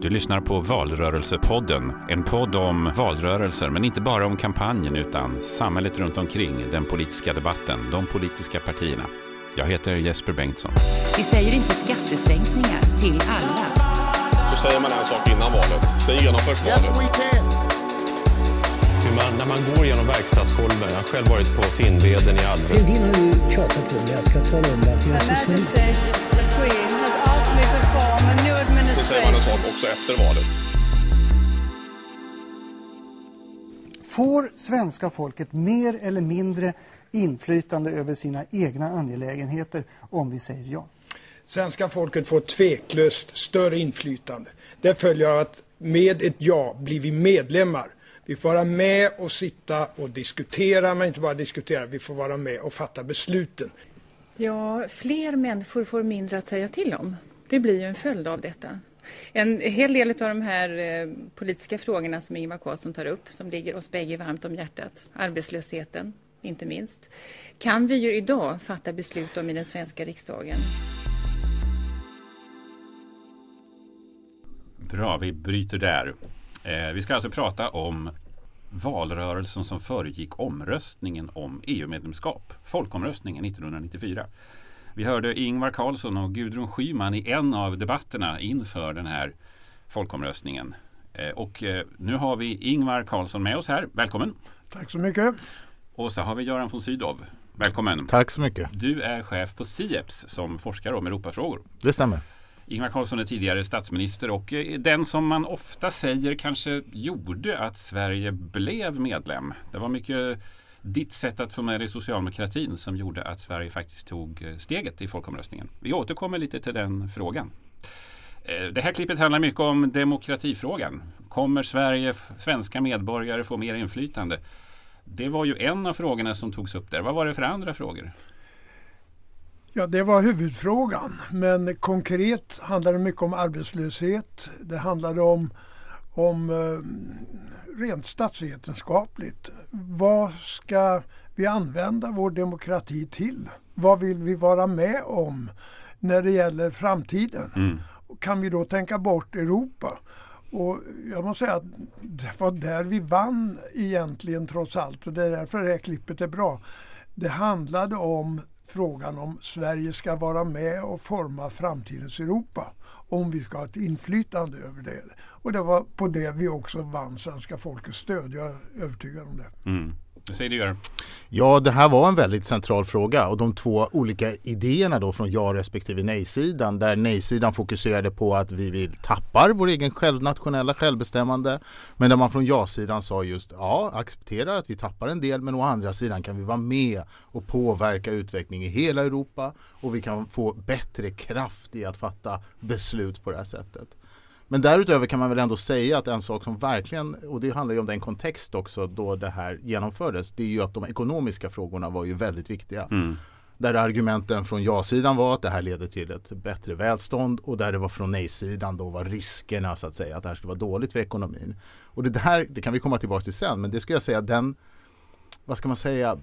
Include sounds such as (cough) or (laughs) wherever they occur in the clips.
Du lyssnar på Valrörelsepodden, en podd om valrörelser, men inte bara om kampanjen utan samhället runt omkring, den politiska debatten, de politiska partierna. Jag heter Jesper Bengtsson. Vi säger inte skattesänkningar till alla. Så säger man en sak innan valet, sen genomförs valet. Hur man, när man går genom verkstadsgolven, jag har själv varit på Finnveden i Alvesta. Lundin har ju tjatat på mig. Jag ska tala om att jag är socialist. the säger man en sak också efter valet. Får svenska folket mer eller mindre inflytande över sina egna angelägenheter om vi säger ja? Svenska folket får tveklöst större inflytande. Det följer att med ett ja blir vi medlemmar. Vi får vara med och sitta och diskutera, men inte bara diskutera, vi får vara med och fatta besluten. Ja, fler människor får mindre att säga till om. Det blir ju en följd av detta. En hel del av de här eh, politiska frågorna som Ingvar Carlsson tar upp, som ligger oss bägge varmt om hjärtat, arbetslösheten inte minst, kan vi ju idag fatta beslut om i den svenska riksdagen. Bra, vi bryter där. Eh, vi ska alltså prata om valrörelsen som föregick omröstningen om EU-medlemskap. Folkomröstningen 1994. Vi hörde Ingvar Carlsson och Gudrun Schyman i en av debatterna inför den här folkomröstningen. Eh, och eh, nu har vi Ingvar Carlsson med oss här. Välkommen! Tack så mycket. Och så har vi Göran von Sydow. Välkommen! Tack så mycket. Du är chef på Sieps som forskar om Europafrågor. Det stämmer. Ingvar Carlsson är tidigare statsminister och eh, den som man ofta säger kanske gjorde att Sverige blev medlem. Det var mycket ditt sätt att få med dig socialdemokratin som gjorde att Sverige faktiskt tog eh, steget i folkomröstningen. Vi återkommer lite till den frågan. Eh, det här klippet handlar mycket om demokratifrågan. Kommer Sverige, svenska medborgare få mer inflytande? Det var ju en av frågorna som togs upp där. Vad var det för andra frågor? Ja, det var huvudfrågan. Men konkret handlade det mycket om arbetslöshet. Det handlade om, om eh, rent statsvetenskapligt. Vad ska vi använda vår demokrati till? Vad vill vi vara med om när det gäller framtiden? Mm. Kan vi då tänka bort Europa? Och jag måste säga att det var där vi vann egentligen trots allt. Och det är därför det här klippet är bra. Det handlade om frågan om Sverige ska vara med och forma framtidens Europa. Om vi ska ha ett inflytande över det. Och det var på det vi också vann svenska folkets stöd. Jag är övertygad om det. Mm. Säger du Göran? Ja, det här var en väldigt central fråga och de två olika idéerna då från ja respektive nej-sidan där nej-sidan fokuserade på att vi vill tappar vår egen själv, nationella självbestämmande men där man från ja-sidan sa just ja, accepterar att vi tappar en del men å andra sidan kan vi vara med och påverka utveckling i hela Europa och vi kan få bättre kraft i att fatta beslut på det här sättet. Men därutöver kan man väl ändå säga att en sak som verkligen, och det handlar ju om den kontext också då det här genomfördes, det är ju att de ekonomiska frågorna var ju väldigt viktiga. Mm. Där argumenten från ja-sidan var att det här leder till ett bättre välstånd och där det var från nej-sidan då var riskerna så att säga att det här skulle vara dåligt för ekonomin. Och det här, det kan vi komma tillbaka till sen, men det ska jag säga den vad ska man säga,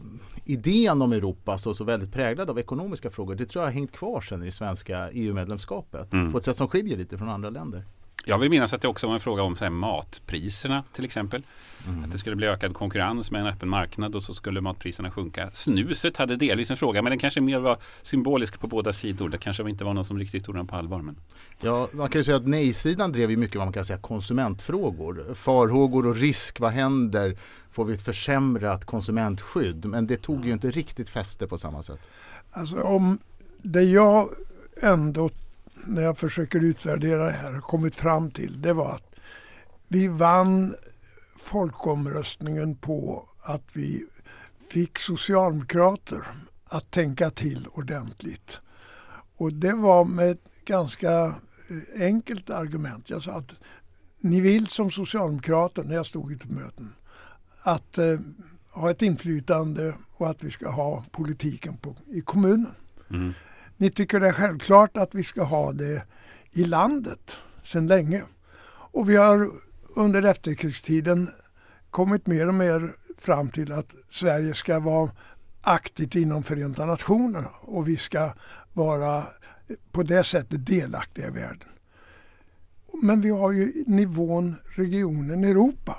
idén om Europa så, så väldigt präglad av ekonomiska frågor, det tror jag har hängt kvar sen i det svenska EU-medlemskapet Mm. på ett sätt som skiljer lite från andra länder. Jag vill minnas att det också var en fråga om så här, matpriserna till exempel. Att det skulle bli ökad konkurrens med en öppen marknad och så skulle matpriserna sjunka. Snuset hade delvis en fråga men den kanske mer var symbolisk på båda sidor. Det kanske inte var någon som riktigt tog den på allvar. Men... Ja, man kan ju säga att nej-sidan drev ju mycket vad man kan säga konsumentfrågor. Farhågor och risk, vad händer? Får vi ett försämrat konsumentskydd? Men det tog ju inte riktigt fäste på samma sätt. Alltså om det jag ändå när jag försöker utvärdera det här kommit fram till det var att vi vann folkomröstningen på att vi fick socialdemokrater att tänka till ordentligt. Och det var med ett ganska eh, enkelt argument. Jag sa att ni vill som socialdemokrater, när jag stod ute på möten, att eh, ha ett inflytande och att vi ska ha politiken på, i kommunen. Mm. Ni tycker det är självklart att vi ska ha det i landet sedan länge. Och vi har under efterkrigstiden kommit mer och mer fram till att Sverige ska vara aktivt inom Förenta Nationerna och vi ska vara på det sättet delaktiga i världen. men vi har ju nivån regionen Europa.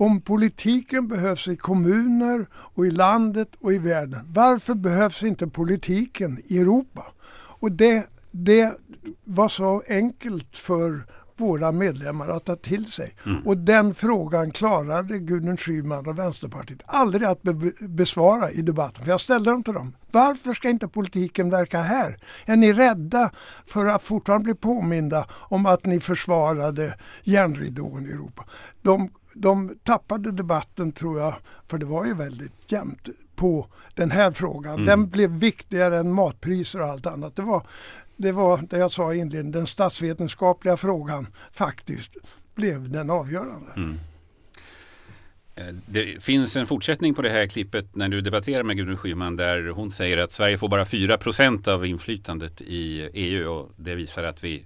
Om politiken behövs i kommuner och i landet och i världen, varför behövs inte politiken i Europa? Och det, det var så enkelt för våra medlemmar att ta till sig. Mm. Och den frågan klarade Gudrun Schyman och Vänsterpartiet aldrig att be besvara i debatten. För jag ställde dem till dem. Varför ska inte politiken verka här? Är ni rädda för att fortfarande bli påminda om att ni försvarade järnridån i Europa? De, de tappade debatten tror jag, för det var ju väldigt jämnt på den här frågan. Mm. Den blev viktigare än matpriser och allt annat. Det var, det var det jag sa i inledningen, den statsvetenskapliga frågan faktiskt blev den avgörande. Mm. Eh, det finns en fortsättning på det här klippet när du debatterar med Gudrun Schyman där hon säger att Sverige får bara 4% av inflytandet i EU och det visar att vi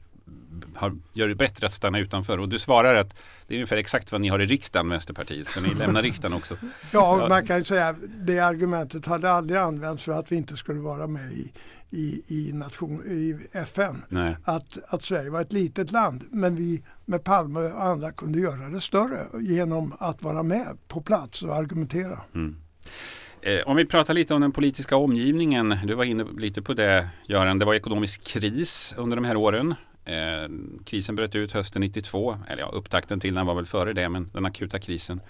har, gör det bättre att stanna utanför. Och du svarar att det är ungefär exakt vad ni har i riksdagen, Vänsterpartiet. Ska ni lämna riksdagen också? ja, man kan ju säga att det argumentet hade aldrig använts för att vi inte skulle vara med i i, i, nation, i FN. Att, att Sverige var ett litet land men vi med Palme och andra kunde göra det större genom att vara med på plats och argumentera. Mm. Eh, om vi pratar lite om den politiska omgivningen. Du var inne lite på det Göran. Det var ekonomisk kris under de här åren. Eh, krisen bröt ut hösten 92. Eller ja, upptakten till den var väl före det men den akuta krisen.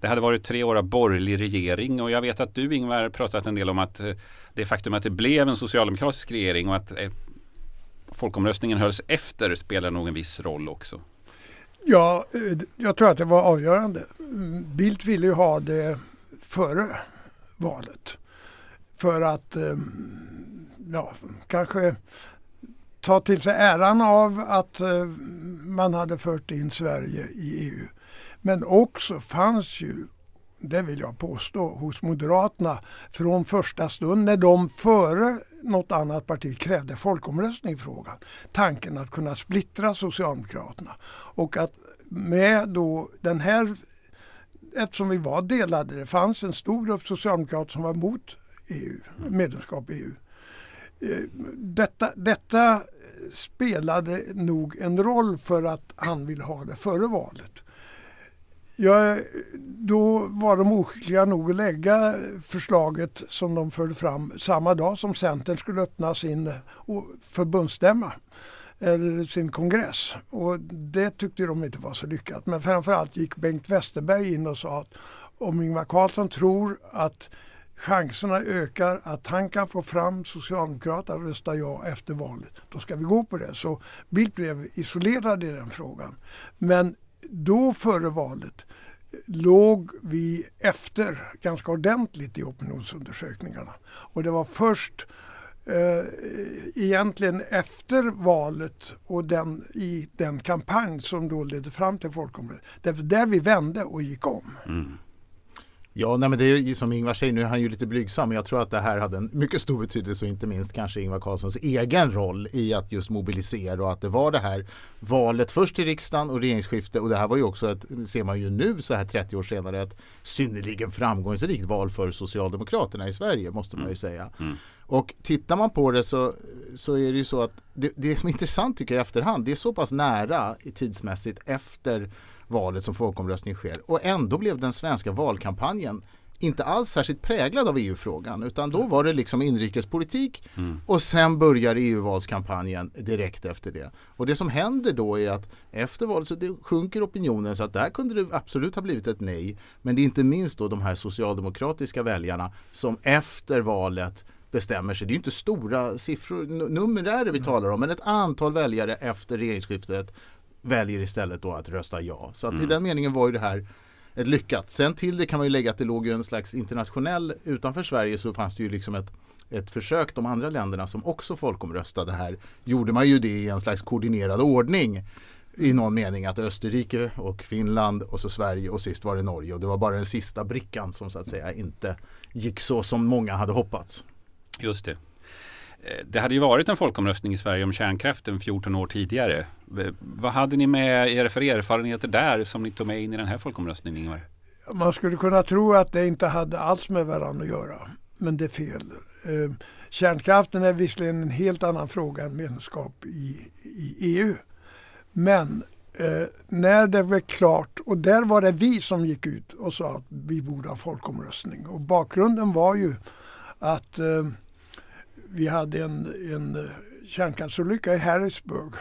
Det hade varit tre år av borgerlig regering och jag vet att du Ingvar pratat en del om att eh, det faktum att det blev en socialdemokratisk regering och att eh, folkomröstningen hölls efter spelar nog en viss roll också. Ja, eh, jag tror att det var avgörande. Mm, Bildt ville ju ha det före valet. För att eh, ja, kanske ta till sig äran av att man hade fört in Sverige i EU. Men också fanns ju, det vill jag påstå, hos Moderaterna från första stund när de före något annat parti krävde folkomröstning i frågan. Tanken att kunna splittra Socialdemokraterna och att med då den här eftersom vi var delade, det fanns en stor grupp socialdemokrater som var emot EU, medlemskap i EU. Eh, detta, detta spelade nog en roll för att han ville ha det före valet. Ja, då var de oskickliga nog att lägga förslaget som de förde fram samma dag som Centern skulle öppna sin eh, förbundsstämma eller sin kongress. Och det tyckte de inte var så lyckat. Men framförallt gick Bengt Westerberg in och sa att om Ingvar Carlsson tror att chanserna ökar att han kan få fram Socialdemokraterna att rösta ja efter valet, då ska vi gå på det. Så Bildt blev isolerad i den frågan. Men då före valet låg vi efter ganska ordentligt i opinionsundersökningarna. Och det var först eh, egentligen efter valet och den, i den kampanj som då ledde fram till folkomröstningen. Det var där vi vände och gick om. Mm. Ja, nej, men det är ju som Ingvar säger, nu är han ju lite blygsam, men jag tror att det här hade en mycket stor betydelse och inte minst kanske Ingvar Carlssons egen roll i att just mobilisera och att det var det här valet först till riksdagen och regeringsskifte och det här var ju också, ett, ser man ju nu så här 30 år senare, ett synnerligen framgångsrikt val för Socialdemokraterna i Sverige måste man ju mm. säga. Mm. Och tittar man på det så, så är det ju så att det, det som är intressant tycker jag i efterhand, det är så pass nära tidsmässigt efter valet som folkomröstning sker. Och ändå blev den svenska valkampanjen inte alls särskilt präglad av EU-frågan utan då var det liksom inrikespolitik mm. och sen börjar EU-valskampanjen direkt efter det. Och det som händer då är att efter valet så sjunker opinionen så att där kunde det absolut ha blivit ett nej. Men det är inte minst då de här socialdemokratiska väljarna som efter valet bestämmer sig. Det är inte stora siffror, numerärer vi talar om, men ett antal väljare efter regeringsskiftet väljer istället då att rösta ja. Så att mm. i den meningen var ju det här ett lyckat. Sen till det kan man ju lägga att det låg ju en slags internationell, utanför Sverige så fanns det ju liksom ett ett försök, de andra länderna som också folkomröstade här, gjorde man ju det i en slags koordinerad ordning i någon mening att Österrike och Finland och så Sverige och sist var det Norge och det var bara den sista brickan som så att säga inte gick så som många hade hoppats. Just det. Eh, det hade ju varit en folkomröstning i Sverige om kärnkraften 14 år tidigare. Vad hade ni med er för erfarenheter där som ni tog med in i den här folkomröstningen Ingvar? Man skulle kunna tro att det inte hade alls med varandra att göra. Men det är fel. Eh, kärnkraften är visserligen en helt annan fråga än medlemskap i, i EU. Men eh, när det blev klart, och där var det vi som gick ut och sa att vi borde ha folkomröstning. Och bakgrunden var ju att eh, vi hade en, en eh, kärnkraftsolycka i Harrisburg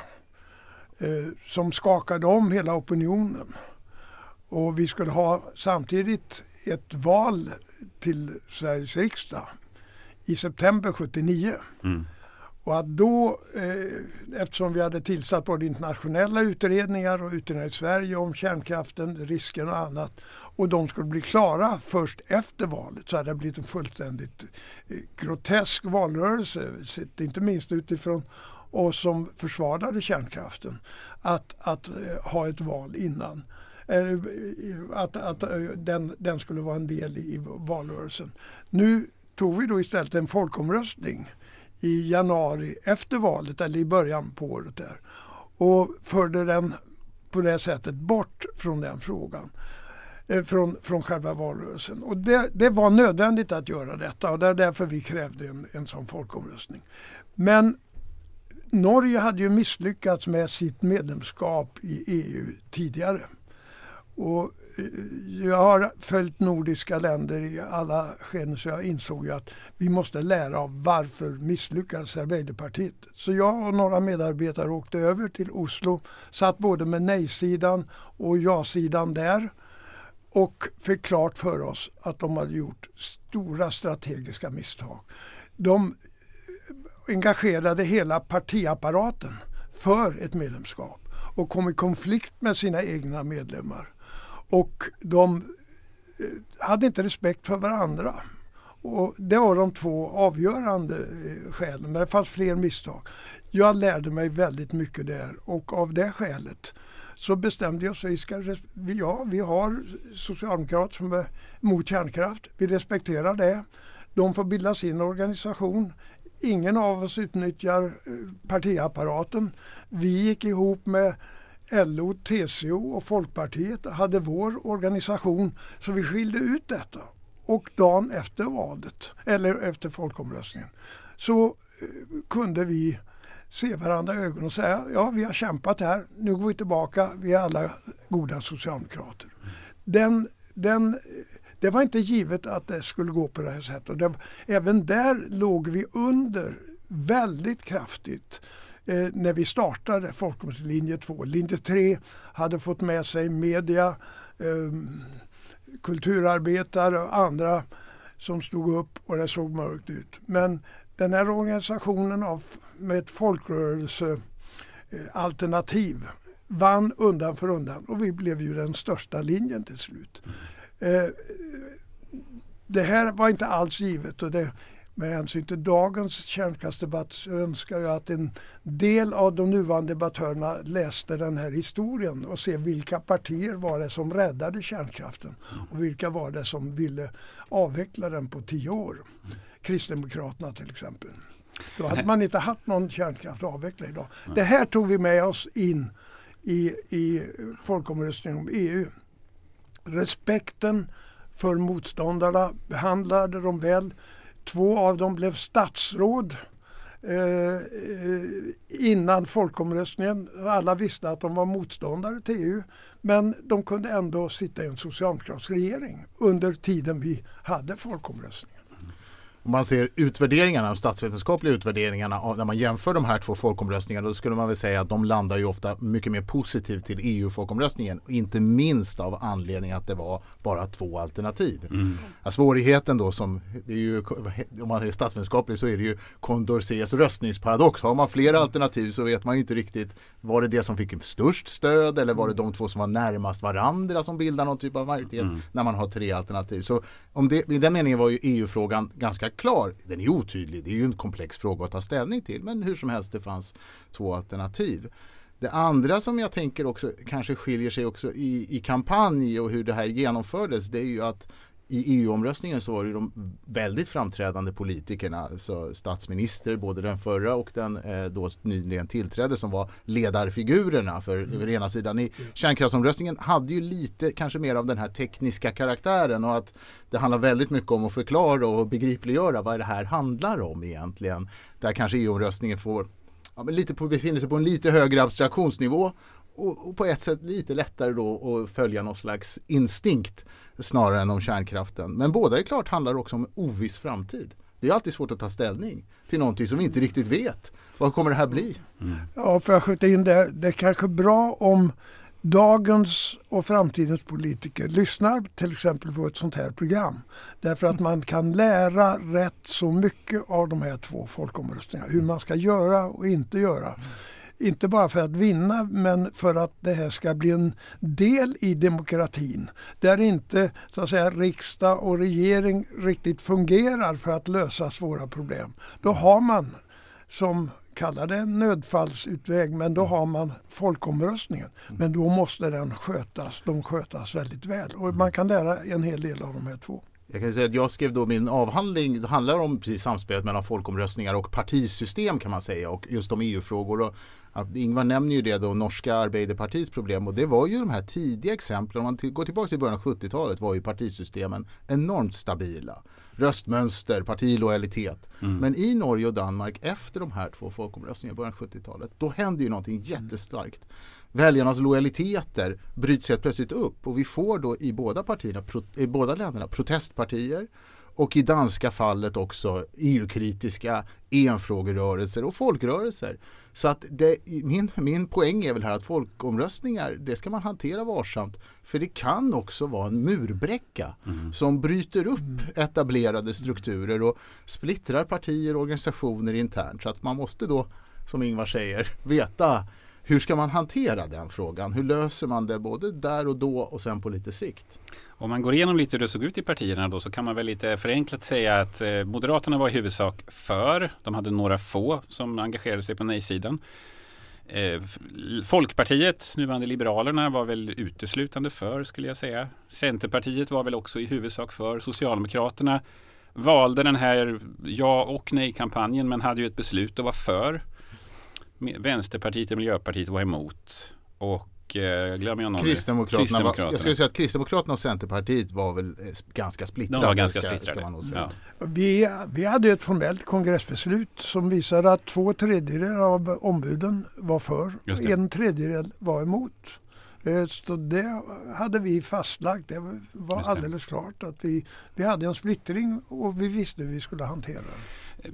eh, som skakade om hela opinionen. Och vi skulle ha samtidigt ett val till Sveriges riksdag i september 79. Mm. Och att då, eh, eftersom vi hade tillsatt både internationella utredningar och utredningar i Sverige om kärnkraften, risken och annat och de skulle bli klara först efter valet så hade det blivit en fullständigt eh, grotesk valrörelse. Inte minst utifrån oss som försvarade kärnkraften. Att, att eh, ha ett val innan. Eh, att, att den, den skulle vara en del i valrörelsen. Nu tog vi då istället en folkomröstning i januari efter valet eller i början på året där och förde den på det sättet bort från den frågan. Eh, från, från själva valrörelsen. Och det, det var nödvändigt att göra detta och det är därför vi krävde en, en sån folkomröstning. Men Norge hade ju misslyckats med sitt medlemskap i EU tidigare. Och eh, jag har följt nordiska länder i alla skeden så jag insåg ju att vi måste lära av varför misslyckades Arbeiderpartiet. Så jag och några medarbetare åkte över till Oslo, satt både med nej-sidan och ja-sidan där och fick klart för oss att de hade gjort stora strategiska misstag. De engagerade hela partiapparaten för ett medlemskap och kom i konflikt med sina egna medlemmar. Och de eh, hade inte respekt för varandra. Och det var de två avgörande eh, skälen, men det fanns fler misstag. Jag lärde mig väldigt mycket där och av det skälet så bestämde jag sig, vi, ska, vi- ja, vi har socialdemokrater som är mot kärnkraft. Vi respekterar det. De får bilda sin organisation. Ingen av oss utnyttjar eh, partiapparaten. Vi gick ihop med LO, TCO och Folkpartiet hade vår organisation så vi skilde ut detta. Och dagen efter valet, eller efter folkomröstningen, så eh, kunde vi se varandra i ögonen och säga ja vi har kämpat här, nu går vi tillbaka, vi är alla goda socialdemokrater. Den, den, det var inte givet att det skulle gå på det här sättet. Det, även där låg vi under väldigt kraftigt eh, när vi startade folkomröstning linje 2. Linje 3 hade fått med sig media, eh, kulturarbetare och andra som stod upp och det såg mörkt ut. Men den här organisationen av, med ett folkrörelsealternativ eh, vann undan för undan och vi blev ju den största linjen till slut. Eh, det här var inte alls givet och det, med hänsyn till dagens kärnkraftsdebatt så önskar jag att en del av de nuvarande debattörerna läste den här historien och se vilka partier var det som räddade kärnkraften och vilka var det som ville avveckla den på tio år. Kristdemokraterna till exempel. Då hade man inte haft någon kärnkraft att avveckla idag. Det här tog vi med oss in i, i folkomröstningen om EU. Respekten för motståndarna, behandlade dem väl. Två av dem blev statsråd eh, eh, innan folkomröstningen. Alla visste att de var motståndare till EU. Men de kunde ändå sitta i en socialdemokratisk regering under tiden vi hade folkomröstningen. Om man ser utvärderingarna, de statsvetenskapliga utvärderingarna när man jämför de här två folkomröstningarna då skulle man väl säga att de landar ju ofta mycket mer positivt till EU-folkomröstningen. Inte minst av anledning att det var bara två alternativ. Ja, svårigheten då som, ju, om man är statsvetenskaplig så är det ju Condorcets röstningsparadox. Har man flera alternativ så vet man ju inte riktigt var det det som fick störst stöd eller var det de två som var närmast varandra som bildar någon typ av majoritet när man har tre alternativ. Så om det, i den meningen var ju EU-frågan ganska klar. Den är otydlig, det är ju en komplex fråga att ta ställning till men hur som helst det fanns två alternativ. Det andra som jag tänker också kanske skiljer sig också i, i kampanj och hur det här genomfördes det är ju att i EU-omröstningen så var det de väldigt framträdande politikerna, alltså statsminister, både den förra och den eh, då nyligen tillträdde som var ledarfigurerna för mm. ena sidan. I kärnkraftsomröstningen hade ju lite kanske mer av den här tekniska karaktären och att det handlar väldigt mycket om att förklara och begripliggöra vad det här handlar om egentligen. Där kanske EU-omröstningen får ja, lite på, befinner sig på en lite högre abstraktionsnivå och, och, på ett sätt lite lättare då att följa någon slags instinkt snarare än om kärnkraften. Men båda är klart handlar också om oviss framtid. Det är alltid svårt att ta ställning till någonting som vi inte riktigt vet. Vad kommer det här bli? Mm. Ja, för att skjuta in det. Det är kanske bra om dagens och framtidens politiker lyssnar till exempel på ett sånt här program. Därför att man kan lära rätt så mycket av de här två folkomröstningarna. Hur man ska göra och inte göra. Inte bara för att vinna men för att det här ska bli en del i demokratin. Där inte så att säga, riksdag och regering riktigt fungerar för att lösa svåra problem. Då har man som kalla det en nödfallsutväg, men då har man folkomröstningen. Men då måste den skötas, de skötas väldigt väl. Och man kan lära en hel del av de här två. Jag kan säga att jag skrev då min avhandling, det handlar om precis samspelet mellan folkomröstningar och partisystem kan man säga och just om EU-frågor. Att Ingvar nämner ju det då, norska Arbeiderpartiets problem och det var ju de här tidiga exemplen, om man går tillbaka till början av 70-talet var ju partisystemen enormt stabila. Röstmönster, partilojalitet. Mm. Men i Norge och Danmark efter de här två folkomröstningarna i början av 70-talet, då hände ju någonting jättestarkt. Väljarnas lojaliteter bryts helt plötsligt upp och vi får då i båda partierna, i båda länderna protestpartier och i danska fallet också EU-kritiska enfrågerörelser och folkrörelser. Så att det, min, min poäng är väl här att folkomröstningar, det ska man hantera varsamt. För det kan också vara en murbräcka mm. som bryter upp etablerade strukturer och splittrar partier och organisationer internt. Så att man måste då, som Ingvar säger, veta hur ska man hantera den frågan? Hur löser man det både där och då och sen på lite sikt? Om man går igenom lite hur det såg ut i partierna då så kan man väl lite förenklat säga att eh, Moderaterna var i huvudsak för. De hade några få som engagerade sig på nej-sidan. Eh, Folkpartiet, nuvarande Liberalerna, var väl uteslutande för skulle jag säga. Centerpartiet var väl också i huvudsak för. Socialdemokraterna valde den här ja och nej-kampanjen men hade ju ett beslut att vara för. Vänsterpartiet och Miljöpartiet var emot. Och eh, glömmer jag någon? Kristdemokraterna, Kristdemokraterna. Var, jag skulle säga att Kristdemokraterna och Centerpartiet var väl eh, ganska splittrade. De var ganska splittrade. Ja. Vi, vi hade ett formellt kongressbeslut som visade att två tredjedelar av ombuden var för och en tredjedel var emot. Eh, så det hade vi fastlagt. Det var alldeles klart att vi, vi hade en splittring och vi visste hur vi skulle hantera det.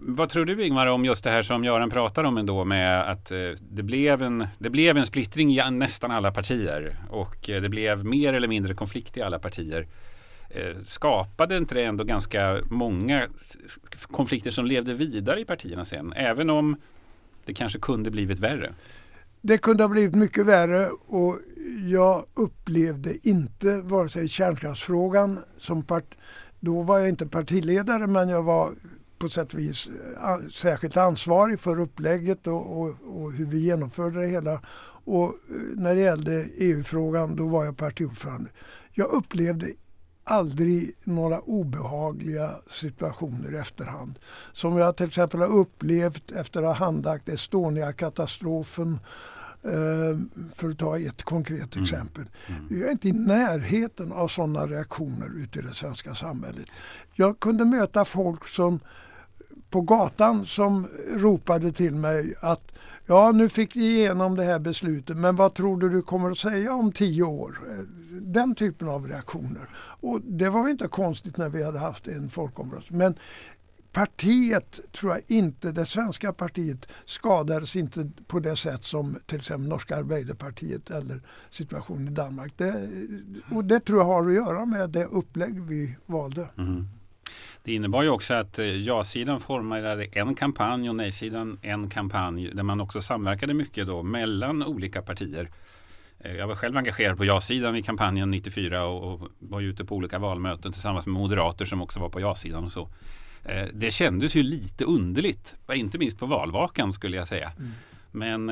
Vad tror du Ingmar om just det här som Göran pratar om ändå med att eh, det blev en, det blev en splittring i nästan alla partier och eh, det blev mer eller mindre konflikt i alla partier. Eh, skapade inte det ändå ganska många konflikter som levde vidare i partierna sen? Även om det kanske kunde blivit värre? Det kunde ha blivit mycket värre och jag upplevde inte vare sig kärnkraftsfrågan som part då var jag inte partiledare men jag var på sätt och vis eh, särskilt ansvarig för upplägget och, och, och, hur vi genomförde det hela. Och eh, när det gällde EU-frågan då var jag partiordförande. Jag upplevde aldrig några obehagliga situationer i efterhand. Som jag till exempel har upplevt efter att ha handlagt Estonia-katastrofen eh, för att ta ett konkret mm. exempel. Mm. Vi är inte i närheten av sådana reaktioner ute i det svenska samhället. Jag kunde möta folk som på gatan som ropade till mig att ja nu fick vi igenom det här beslutet men vad tror du du kommer att säga om tio år? Den typen av reaktioner. Och det var inte konstigt när vi hade haft en folkomröstning. Men partiet tror jag inte, det svenska partiet skadades inte på det sätt som till exempel norska Arbeiderpartiet eller situationen i Danmark. Det, och det tror jag har att göra med det upplägg vi valde. Mm. Det innebar ju också att eh, ja-sidan formade en kampanj och nej-sidan en kampanj där man också samverkade mycket då mellan olika partier. Eh, jag var själv engagerad på ja-sidan i kampanjen 94 och, var ute på olika valmöten tillsammans med moderater som också var på ja-sidan och så. Eh, det kändes ju lite underligt, inte minst på valvakan skulle jag säga. Mm. Men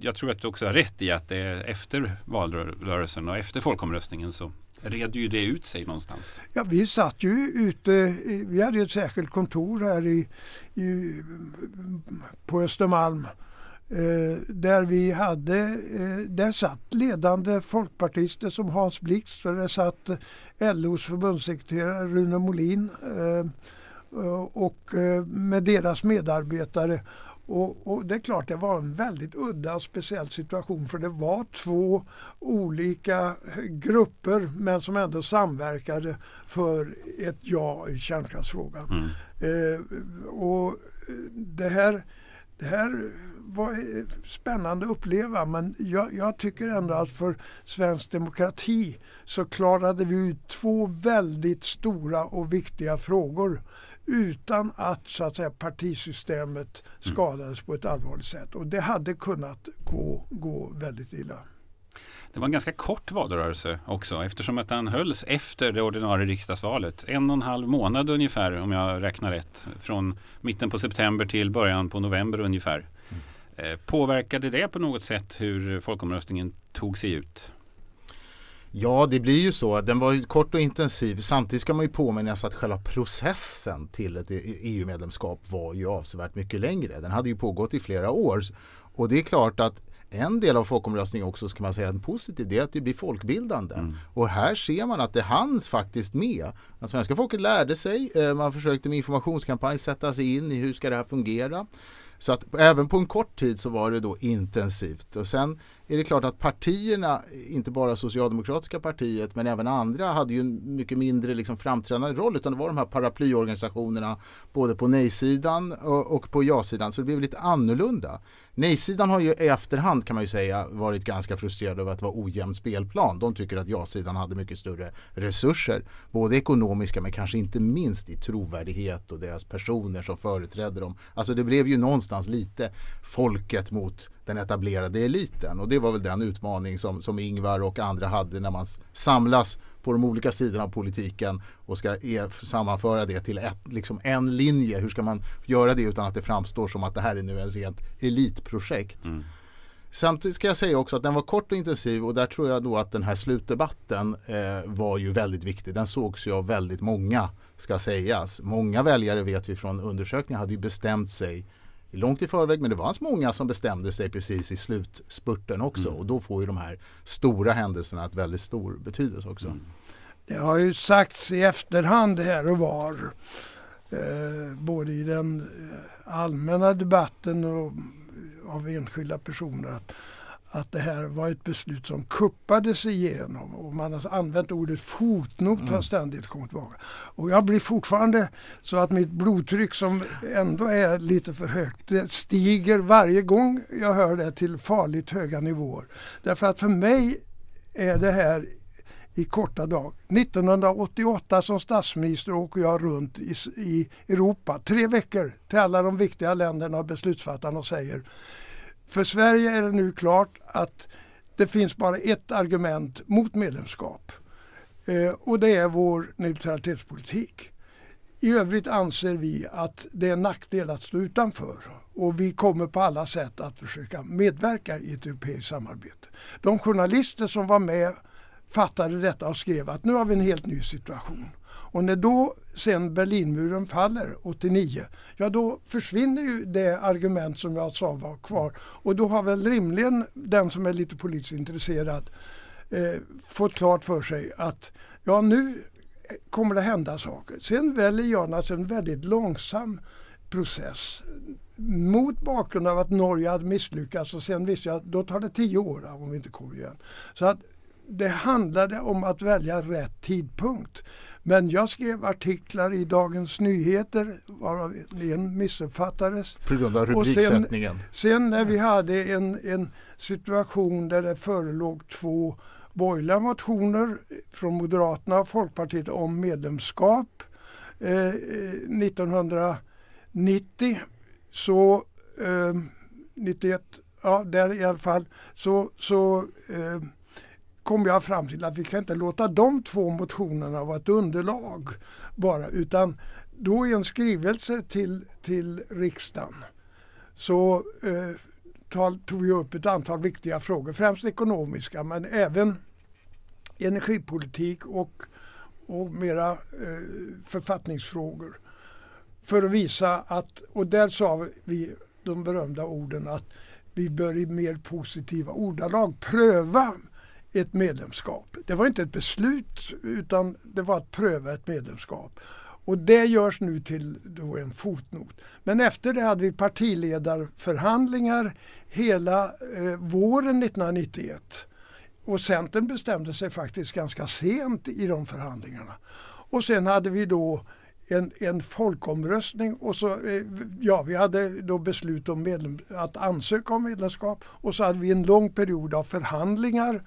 jag tror att du också har rätt i att det efter valrörelsen och efter folkomröstningen så red ju det ut sig någonstans? Ja, vi satt ju ute, vi hade ett särskilt kontor här i, i på Östermalm eh, där vi hade, eh, där satt ledande folkpartister som Hans Blix och där satt LOs förbundssekreterare Rune Molin eh, och eh, med deras medarbetare och, och, det är klart det var en väldigt udda och speciell situation för det var två olika grupper men som ändå samverkade för ett ja i kärnkraftsfrågan. Mm. Eh, och det här, det här var spännande att uppleva men jag, jag, tycker ändå att för svensk demokrati så klarade vi ut två väldigt stora och viktiga frågor utan att, så att säga, partisystemet mm. skadades mm. på ett allvarligt sätt. Och det hade kunnat gå, gå väldigt illa. Det var en ganska kort valrörelse också eftersom att den hölls efter det ordinarie riksdagsvalet. En och en halv månad ungefär om jag räknar rätt. Från mitten på september till början på november ungefär. Mm. Eh, påverkade det på något sätt hur folkomröstningen tog sig ut? Ja, det blir ju så. Den var kort och intensiv. Samtidigt ska man ju påminna sig att själva processen till ett EU-medlemskap var ju avsevärt mycket längre. Den hade ju pågått i flera år. Och det är klart att en del av folkomröstningen också ska man säga en positiv, det är att det blir folkbildande. Mm. Och här ser man att det hanns faktiskt med. Att svenska folket lärde sig, eh, man försökte med informationskampanj sätta sig in i hur ska det här fungera. Så att även på en kort tid så var det då intensivt. Och sen är det klart att partierna, inte bara Socialdemokratiska partiet men även andra hade ju en mycket mindre liksom framträdande roll utan det var de här paraplyorganisationerna både på nej-sidan och på ja-sidan så det blev lite annorlunda. Nej-sidan har ju i efterhand kan man ju säga varit ganska frustrerad över att det var ojämn spelplan. De tycker att ja-sidan hade mycket större resurser, både ekonomiska men kanske inte minst i trovärdighet och deras personer som företrädde dem. Alltså det blev ju någonstans lite folket mot den etablerade eliten. Och det var väl den utmaning som, som Ingvar och andra hade när man samlas på de olika sidorna av politiken och ska e sammanföra det till ett, liksom en linje. Hur ska man göra det utan att det framstår som att det här är nu ett rent elitprojekt? Mm. Samtidigt ska jag säga också att den var kort och intensiv och där tror jag då att den här slutdebatten eh, var ju väldigt viktig. Den sågs ju av väldigt många ska sägas. Många väljare vet vi från undersökningar hade ju bestämt sig långt i förväg men det var ganska många som bestämde sig precis i slutspurten också mm. och då får ju de här stora händelserna ett väldigt stor betydelse också. Mm. Det har ju sagts i efterhand här och var eh, både i den eh, allmänna debatten och av enskilda personer att att det här var ett beslut som kuppades igenom och man har använt ordet fotnot mm. har ständigt kommit tillbaka. Och jag blir fortfarande så att mitt blodtryck som ändå är lite för högt, det stiger varje gång jag hör det till farligt höga nivåer. Därför att för mig är det här i korta dag. 1988 som statsminister åker jag runt i, i Europa tre veckor till alla de viktiga länderna och beslutsfattarna och säger för Sverige är det nu klart att det finns bara ett argument mot medlemskap eh, och det är vår neutralitetspolitik. I övrigt anser vi att det är en nackdel att stå utanför och vi kommer på alla sätt att försöka medverka i ett europeiskt samarbete. De journalister som var med fattade detta och skrev att nu har vi en helt ny situation. Och när då sen Berlinmuren faller 89, ja då försvinner ju det argument som jag sa var kvar. Och då har väl rimligen den som är lite politiskt intresserad eh, fått klart för sig att ja nu kommer det hända saker. Sen väljer jag naturligtvis en väldigt långsam process mot bakgrund av att Norge hade misslyckats och sen visste jag att då tar det tio år om vi inte kommer igen. Så att det handlade om att välja rätt tidpunkt. Men jag skrev artiklar i Dagens Nyheter varav en missuppfattades. På grund av rubriksättningen? Sen, sen, när vi hade en, en situation där det förelåg två borgerliga motioner från Moderaterna och Folkpartiet om medlemskap eh, 1990 så eh, 91, ja där i alla fall, så, så eh, kom jag fram till att vi kan inte låta de två motionerna vara ett underlag bara utan då i en skrivelse till, till riksdagen så eh, tog vi upp ett antal viktiga frågor, främst ekonomiska men även energipolitik och, och mera eh, författningsfrågor. För att visa att, och där sa vi de berömda orden att vi bör i mer positiva ordalag pröva ett medlemskap. Det var inte ett beslut utan det var att pröva ett medlemskap. Och det görs nu till då en fotnot. Men efter det hade vi partiledarförhandlingar hela eh, våren 1991. Och Centern bestämde sig faktiskt ganska sent i de förhandlingarna. Och sen hade vi då en, en folkomröstning och så, eh, ja vi hade då beslut om medlem, att ansöka om medlemskap och så hade vi en lång period av förhandlingar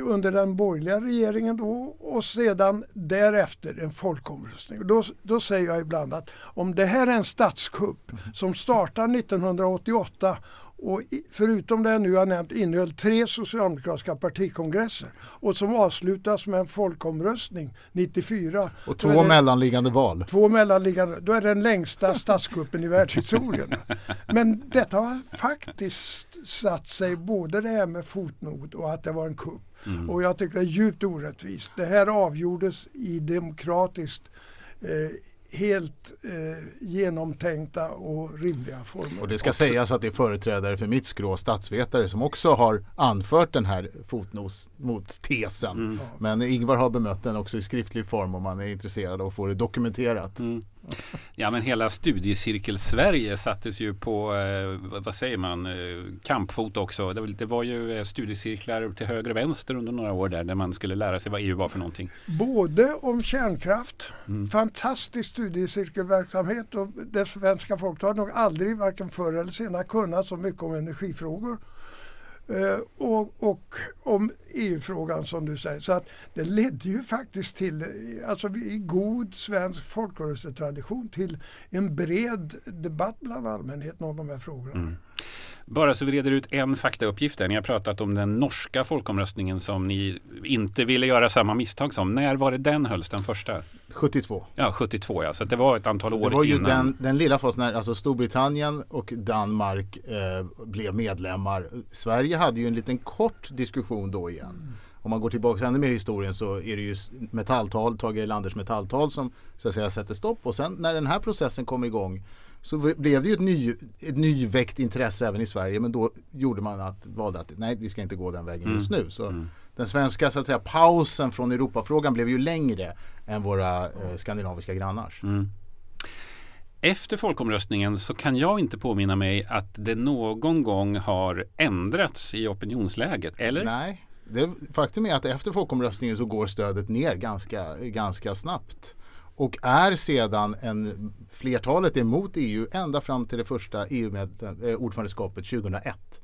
under den borgerliga regeringen då och sedan därefter en folkomröstning. Då, då säger jag ibland att om det här är en statskupp som startar 1988 och förutom det jag nu har nämnt innehöll tre socialdemokratiska partikongresser och som avslutas med en folkomröstning 94. Och två det, mellanliggande val. Två mellanliggande, då är det den längsta statskuppen i världshistorien. Men detta har faktiskt satt sig, både det här med fotnot och att det var en kupp. Mm. Och jag tycker det är djupt orättvist. Det här avgjordes i demokratiskt eh, helt eh, genomtänkta och rimliga former. Och det ska också. sägas att det är företrädare för mitt skrå statsvetare som också har anfört den här fotnotstesen. Mm. Men Ingvar har bemött den också i skriftlig form om man är intresserad av att få det dokumenterat. Mm. Ja men hela studiecirkel-Sverige sattes ju på, eh, vad säger man, eh, kampfot också. Det, det, var ju eh, studiecirklar till höger och vänster under några år där, där man skulle lära sig vad EU var för någonting. Både om kärnkraft, mm. fantastisk studiecirkelverksamhet och det svenska folket har nog aldrig, varken förr eller senare, kunnat så mycket om energifrågor. Eh, och, och, om EU-frågan som du säger. Så att det ledde ju faktiskt till, alltså i god svensk folkrörelsetradition, till en bred debatt bland allmänheten om de här frågorna. Mm. Bara så vi reder ut en faktauppgift. Ni har pratat om den norska folkomröstningen som ni inte ville göra samma misstag som. När var det den hölls, den första? 72. Ja, 72 ja. Så det var ett antal så år innan. Det var ju innan. den, den lilla fasen när alltså Storbritannien och Danmark eh, blev medlemmar. Sverige hade ju en liten kort diskussion då igen. Mm. Om man går tillbaka ännu mer i historien så är det ju metalltal, Tage Erlanders metalltal som så att säga sätter stopp. Och sen när den här processen kom igång så blev det ju ett, ny, ett nyväckt intresse även i Sverige men då gjorde man att, valde att nej vi ska inte gå den vägen just mm. nu. Så mm. Den svenska så att säga, pausen från Europafrågan blev ju längre än våra eh, skandinaviska grannars. Mm. Efter folkomröstningen så kan jag inte påminna mig att det någon gång har ändrats i opinionsläget, eller? Nej, det, faktum är att efter folkomröstningen så går stödet ner ganska, ganska snabbt och är sedan en, flertalet emot EU ända fram till det första EU-ordförandeskapet eh, 2001.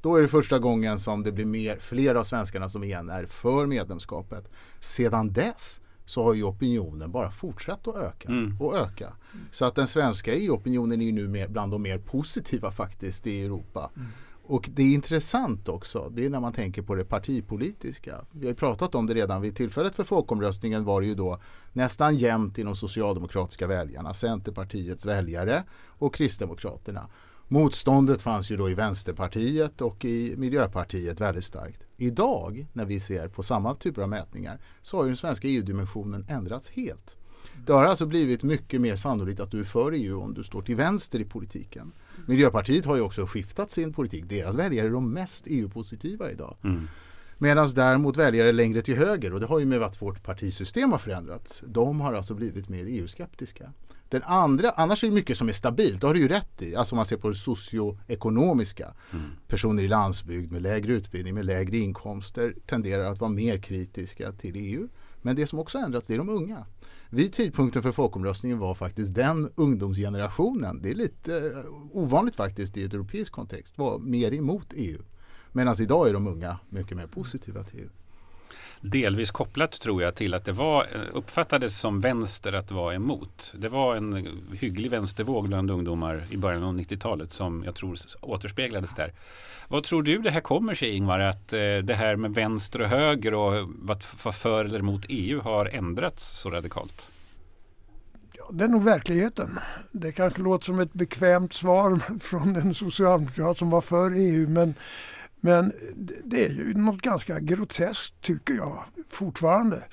Då är det första gången som det blir mer, fler av svenskarna som igen är för medlemskapet. Sedan dess så har ju opinionen bara fortsatt att öka mm. och öka. Så att den svenska EU-opinionen är ju nu mer, bland de mer positiva faktiskt i Europa. Mm. Och det är intressant också, det är när man tänker på det partipolitiska. Vi har pratat om det redan vid tillfället för folkomröstningen var det ju då nästan jämnt inom Socialdemokratiska väljarna, Centerpartiets väljare och Kristdemokraterna. Motståndet fanns ju då i Vänsterpartiet och i Miljöpartiet väldigt starkt. Idag när vi ser på samma typer av mätningar så har ju den svenska EU-dimensionen ändrats helt. Det har alltså blivit mycket mer sannolikt att du är för EU om du står till vänster i politiken. Miljöpartiet har ju också skiftat sin politik. Deras väljare är de mest EU-positiva idag. Mm. Medan däremot väljare längre till höger, och det har ju med att vårt partisystem har förändrats, de har alltså blivit mer EU-skeptiska. Den andra, annars är det mycket som är stabilt, det har du ju rätt i. Alltså om man ser på det socioekonomiska. Mm. Personer i landsbygd med lägre utbildning, med lägre inkomster tenderar att vara mer kritiska till EU. Men det som också ändrats är de unga. Vid tidpunkten för folkomröstningen var faktiskt den ungdomsgenerationen, det är lite eh, ovanligt faktiskt i ett europeisk kontext, var mer emot EU. Medan idag är de unga mycket mer positiva till EU. Delvis kopplat tror jag till att det var, eh, uppfattades som vänster att vara emot. Det var en hygglig vänstervåg bland ungdomar i början av 90-talet som jag tror återspeglades där. Vad tror du det här kommer sig Ingvar, att eh, det här med vänster och höger och vad för eller emot EU har ändrats så radikalt? Det är nog verkligheten. Det kanske låter som ett bekvämt svar (laughs) från en socialdemokrat som var för EU men men det är ju något ganska groteskt tycker jag fortfarande.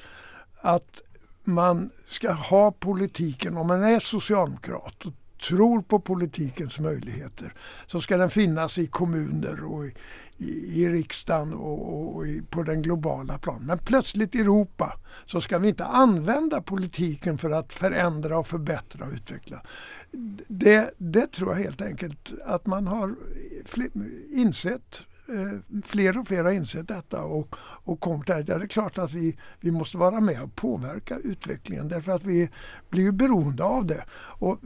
Att man ska ha politiken, om man är socialdemokrat och tror på politikens möjligheter, så ska den finnas i kommuner och i, i, i riksdagen och, och, och i, på den globala planen. Men plötsligt i Europa så ska vi inte använda politiken för att förändra och förbättra och utveckla. Det, det tror jag helt enkelt att man har insett Eh, fler och fler har insett detta och, och kommit där. Det är klart att vi, vi måste vara med och påverka utvecklingen därför att vi blir ju beroende av det. Och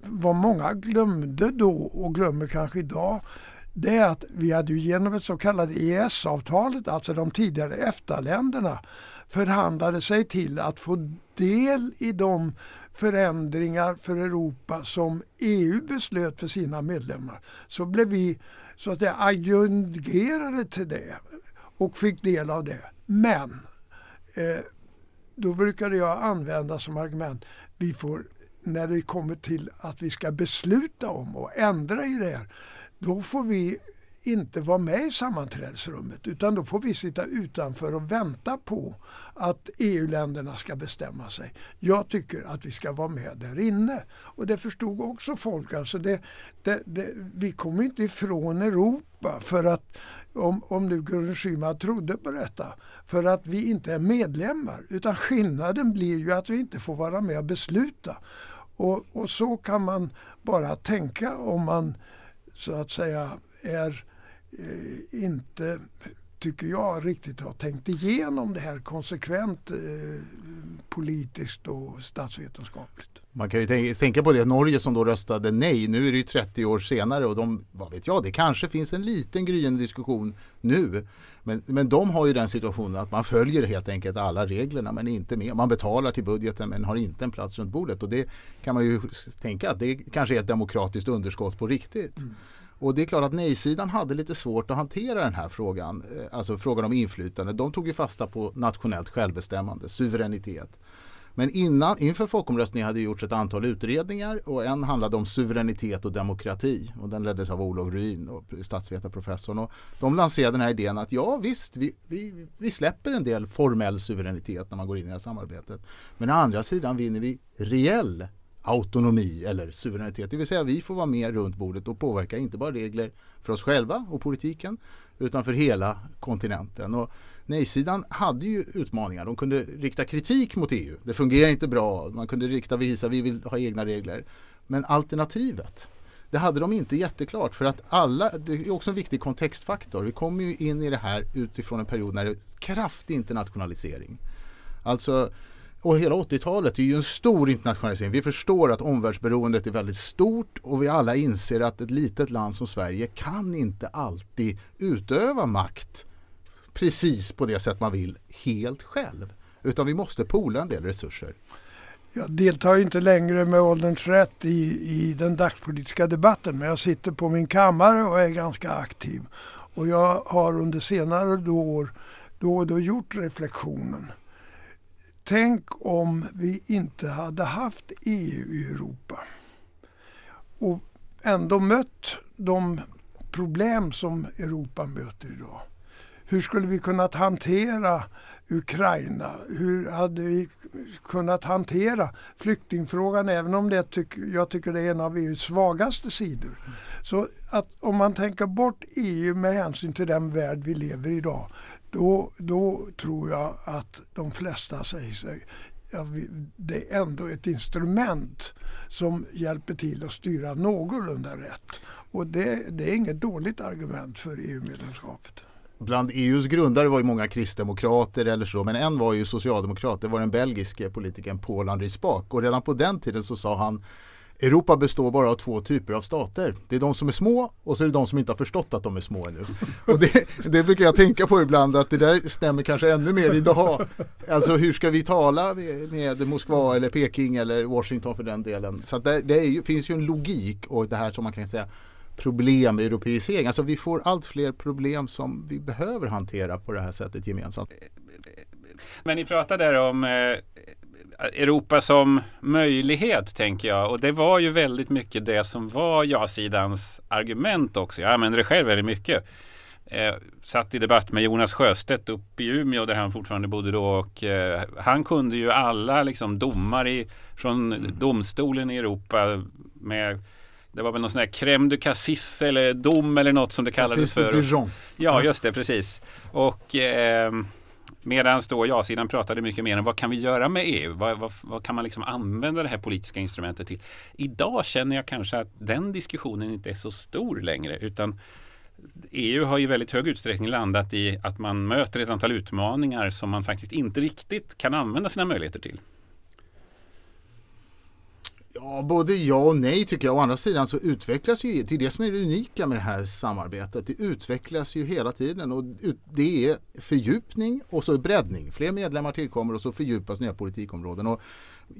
vad många glömde då och glömmer kanske idag det är att vi hade ju genom ett så kallat EES-avtalet, alltså de tidigare EFTA-länderna, förhandlade sig till att få del i de förändringar för Europa som EU beslöt för sina medlemmar. Så blev vi så att säga adjungerade till det och fick del av det. Men eh, då brukade jag använda som argument, vi får, när det kommer till att vi ska besluta om och ändra i det här, då får vi inte vara med i sammanträdesrummet utan då får vi sitta utanför och vänta på att EU-länderna ska bestämma sig. Jag tycker att vi ska vara med där inne. Och det förstod också folk. Alltså det, det, det, vi kommer inte ifrån Europa för att om, om nu Gudrun Schyman trodde på detta, för att vi inte är medlemmar. Utan skillnaden blir ju att vi inte får vara med och besluta. Och, och så kan man bara tänka om man så att säga är eh, inte, tycker jag, riktigt har tänkt igenom det här konsekvent eh, politiskt och statsvetenskapligt. Man kan ju tänka på det, Norge som då röstade nej, nu är det ju 30 år senare och de, vad vet jag, det kanske finns en liten gryende diskussion nu. Men, men de har ju den situationen att man följer helt enkelt alla reglerna men inte med. Man betalar till budgeten men har inte en plats runt bordet och det kan man ju tänka att det kanske är ett demokratiskt underskott på riktigt. Mm. Och det är klart att nej-sidan hade lite svårt att hantera den här frågan, eh, alltså frågan om inflytande. De tog ju fasta på nationellt självbestämmande, suveränitet. Men innan, inför folkomröstningen hade det gjorts ett antal utredningar och en handlade om suveränitet och demokrati och den leddes av Olof Ruin, statsvetarprofessorn. Och de lanserade den här idén att ja visst, vi, vi, vi släpper en del formell suveränitet när man går in i det här samarbetet. Men å andra sidan vinner vi reell autonomi eller suveränitet. Det vill säga vi får vara med runt bordet och påverka inte bara regler för oss själva och politiken utan för hela kontinenten. Och nej-sidan hade ju utmaningar. De kunde rikta kritik mot EU. Det fungerar inte bra. Man kunde rikta visa vi vill ha egna regler. Men alternativet det hade de inte jätteklart för att alla, det är också en viktig kontextfaktor. Vi kommer ju in i det här utifrån en period när det är kraftig internationalisering. Alltså och hela 80-talet är ju en stor internationalisering. Vi förstår att omvärldsberoendet är väldigt stort och vi alla inser att ett litet land som Sverige kan inte alltid utöva makt precis på det sätt man vill helt själv. Utan vi måste pola en del resurser. Jag deltar inte längre med ålderns rätt i, i den dagspolitiska debatten men jag sitter på min kammare och är ganska aktiv. Och jag har under senare år då och då gjort reflektionen Tänk om vi inte hade haft EU i Europa och ändå mött de problem som Europa möter idag. Hur skulle vi kunnat hantera Ukraina? Hur hade vi kunnat hantera flyktingfrågan även om det tyck, jag tycker det är en av EUs svagaste sidor. Så att om man tänker bort EU med hänsyn till den värld vi lever i idag då, då tror jag att de flesta säger sig ja, det är ändå ett instrument som hjälper till att styra någorlunda rätt. Och det, det är inget dåligt argument för EU-medlemskapet. Bland EUs grundare var ju många kristdemokrater eller så, men en var ju socialdemokrat. Det var den belgiske politikern Paul Henri Spaak och redan på den tiden så sa han Europa består bara av två typer av stater. Det är de som är små och så är det de som inte har förstått att de är små ännu. (laughs) Och det, det brukar jag tänka på ibland att det där stämmer kanske ännu mer idag. Alltså hur ska vi tala med Moskva eller Peking eller Washington för den delen. Så där, det ju, finns ju en logik och det här som man kan säga problem med europeisering. Alltså vi får allt fler problem som vi behöver hantera på det här sättet gemensamt. Men ni pratade där om eh, Europa som möjlighet tänker jag. Och det var ju väldigt mycket det som var ja-sidans argument också. Jag använder det själv väldigt mycket. Eh, satt i debatt med Jonas Sjöstedt upp i Umeå där han fortfarande bodde då och eh, han kunde ju alla liksom domar i, från mm. domstolen i Europa med Det var väl någon sån här crème de cassis eller dom eller något som det kallades Cassis de för. Dijon. Ja, just det, precis. Och eh, medan då ja-sidan pratade mycket mer om vad kan vi göra med EU? Vad, vad, vad kan man liksom använda det här politiska instrumentet till? Idag känner jag kanske att den diskussionen inte är så stor längre utan EU har i väldigt hög utsträckning landat i att man möter ett antal utmaningar som man faktiskt inte riktigt kan använda sina möjligheter till. Ja, både ja och nej tycker jag. Å andra sidan så utvecklas ju, det är det som är det unika med det här samarbetet. Det utvecklas ju hela tiden och det är fördjupning och så breddning. Fler medlemmar tillkommer och så fördjupas nya politikområden. Och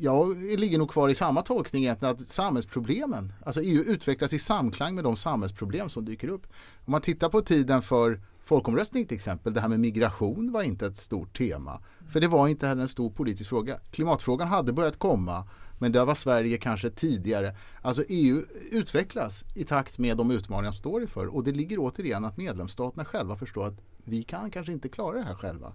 jag ligger nog kvar i samma tolkning egentligen att samhällsproblemen, alltså EU utvecklas i samklang med de samhällsproblem som dyker upp. Om man tittar på tiden för folkomröstning till exempel, det här med migration var inte ett stort tema. För det var inte heller en stor politisk fråga. Klimatfrågan hade börjat komma men där var Sverige kanske tidigare. Alltså EU utvecklas i takt med de utmaningar som står inför och det ligger återigen att medlemsstaterna själva förstår att vi kan kanske inte klara det här själva.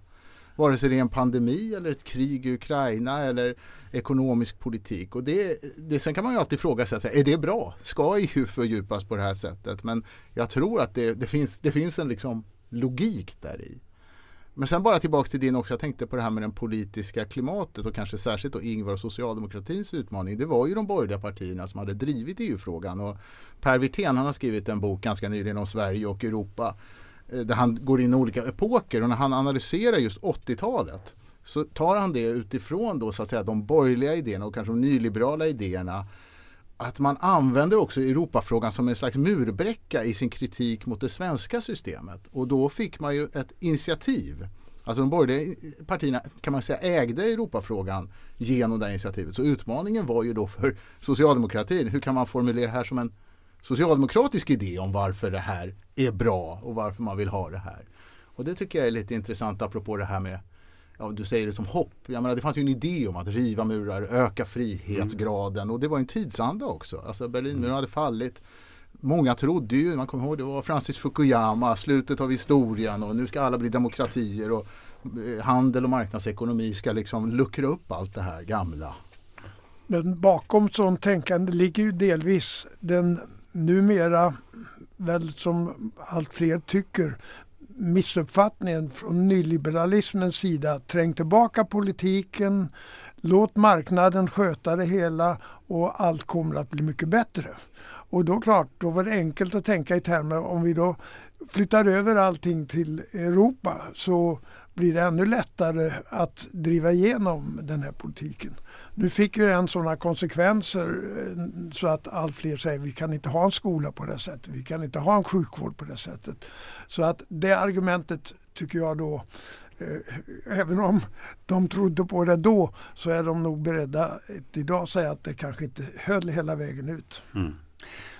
Vare sig det är en pandemi eller ett krig i Ukraina eller ekonomisk politik. Och det, det, sen kan man ju alltid fråga sig, är det bra? Ska EU fördjupas på det här sättet? Men jag tror att det, det finns, det finns en liksom logik där i. Men sen bara tillbaks till din också, jag tänkte på det här med det politiska klimatet och kanske särskilt då Ingvar och socialdemokratins utmaning. Det var ju de borgerliga partierna som hade drivit EU-frågan och Per Wirtén han har skrivit en bok ganska nyligen om Sverige och Europa eh, där han går in i olika epoker och när han analyserar just 80-talet så tar han det utifrån då så att säga de borgerliga idéerna och kanske de nyliberala idéerna att man använder också Europafrågan som en slags murbräcka i sin kritik mot det svenska systemet. Och då fick man ju ett initiativ. Alltså de borgerliga partierna kan man säga ägde Europafrågan genom det här initiativet. Så utmaningen var ju då för socialdemokratin, hur kan man formulera det här som en socialdemokratisk idé om varför det här är bra och varför man vill ha det här. Och det tycker jag är lite intressant apropå det här med ja, du säger det som hopp. Jag menar, det fanns ju en idé om att riva murar, öka frihetsgraden mm. och det var en tidsanda också. Alltså Berlinmuren mm. hade fallit. Många trodde ju, man kommer ihåg det var Francis Fukuyama, slutet av historien och nu ska alla bli demokratier och eh, handel och marknadsekonomi ska liksom luckra upp allt det här gamla. Men bakom sånt tänkande ligger ju delvis den numera väl som allt fler tycker missuppfattningen från nyliberalismens sida. Träng tillbaka politiken, låt marknaden sköta det hela och allt kommer att bli mycket bättre. Och då klart, då var det enkelt att tänka i termer om vi då flyttar över allting till Europa så blir det ännu lättare att driva igenom den här politiken. Nu fick ju den sådana konsekvenser eh, så att allt fler säger vi kan inte ha en skola på det sättet. Vi kan inte ha en sjukvård på det sättet. Så att det argumentet tycker jag då eh, Även om de trodde på det då så är de nog beredda att idag säga att det kanske inte höll hela vägen ut. Mm.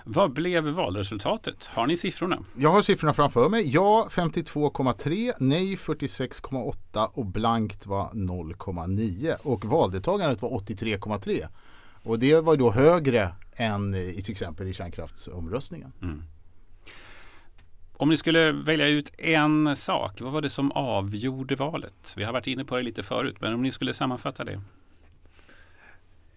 Vad blev valresultatet? Har ni siffrorna? Jag har siffrorna framför mig. Ja 52,3, nej 46,8 och blankt var 0,9 och valdeltagandet var 83,3. Och det var då högre än i till exempel i kärnkraftsomröstningen. Mm. Om ni skulle välja ut en sak, vad var det som avgjorde valet? Vi har varit inne på det lite förut, men om ni skulle sammanfatta det?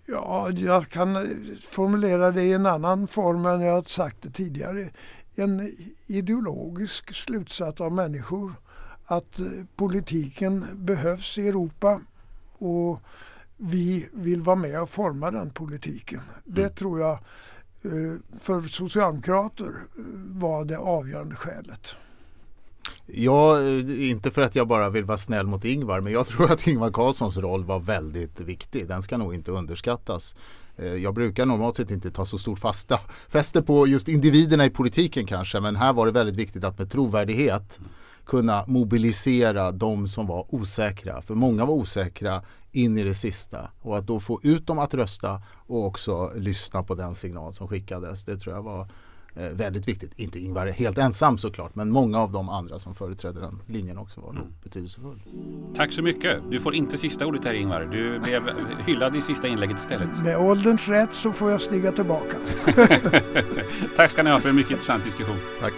Ja, jag kan formulera det i en annan form än jag sagt det tidigare. En ideologisk slutsats av människor att politiken behövs i Europa och vi vill vara med och forma den politiken. Det mm. tror jag eh, för socialdemokrater var det avgörande skälet. Ja, eh, inte för att jag bara vill vara snäll mot Ingvar, men jag (laughs) tror att Ingvar Carlssons roll var väldigt viktig. Den ska nog inte underskattas. Eh, jag brukar normalt sett inte ta så stort fasta, fäste på just individerna i politiken kanske, men här var det väldigt viktigt att med trovärdighet kunna mobilisera de som var osäkra. För många var osäkra in i det sista. Och att då få ut dem att rösta och också lyssna på den signal som skickades. Det tror jag var Eh, väldigt viktigt. Inte Ingvar helt ensam såklart, men många av de andra som företrädde den linjen också var mm. betydelsefull. Tack så mycket. Du får inte sista ordet här Ingvar. Du blev (laughs) hyllad i sista inlägget istället. Med ålderns rätt så får jag stiga tillbaka. (laughs) Tack ska ni ha för en mycket intressant diskussion. Tack.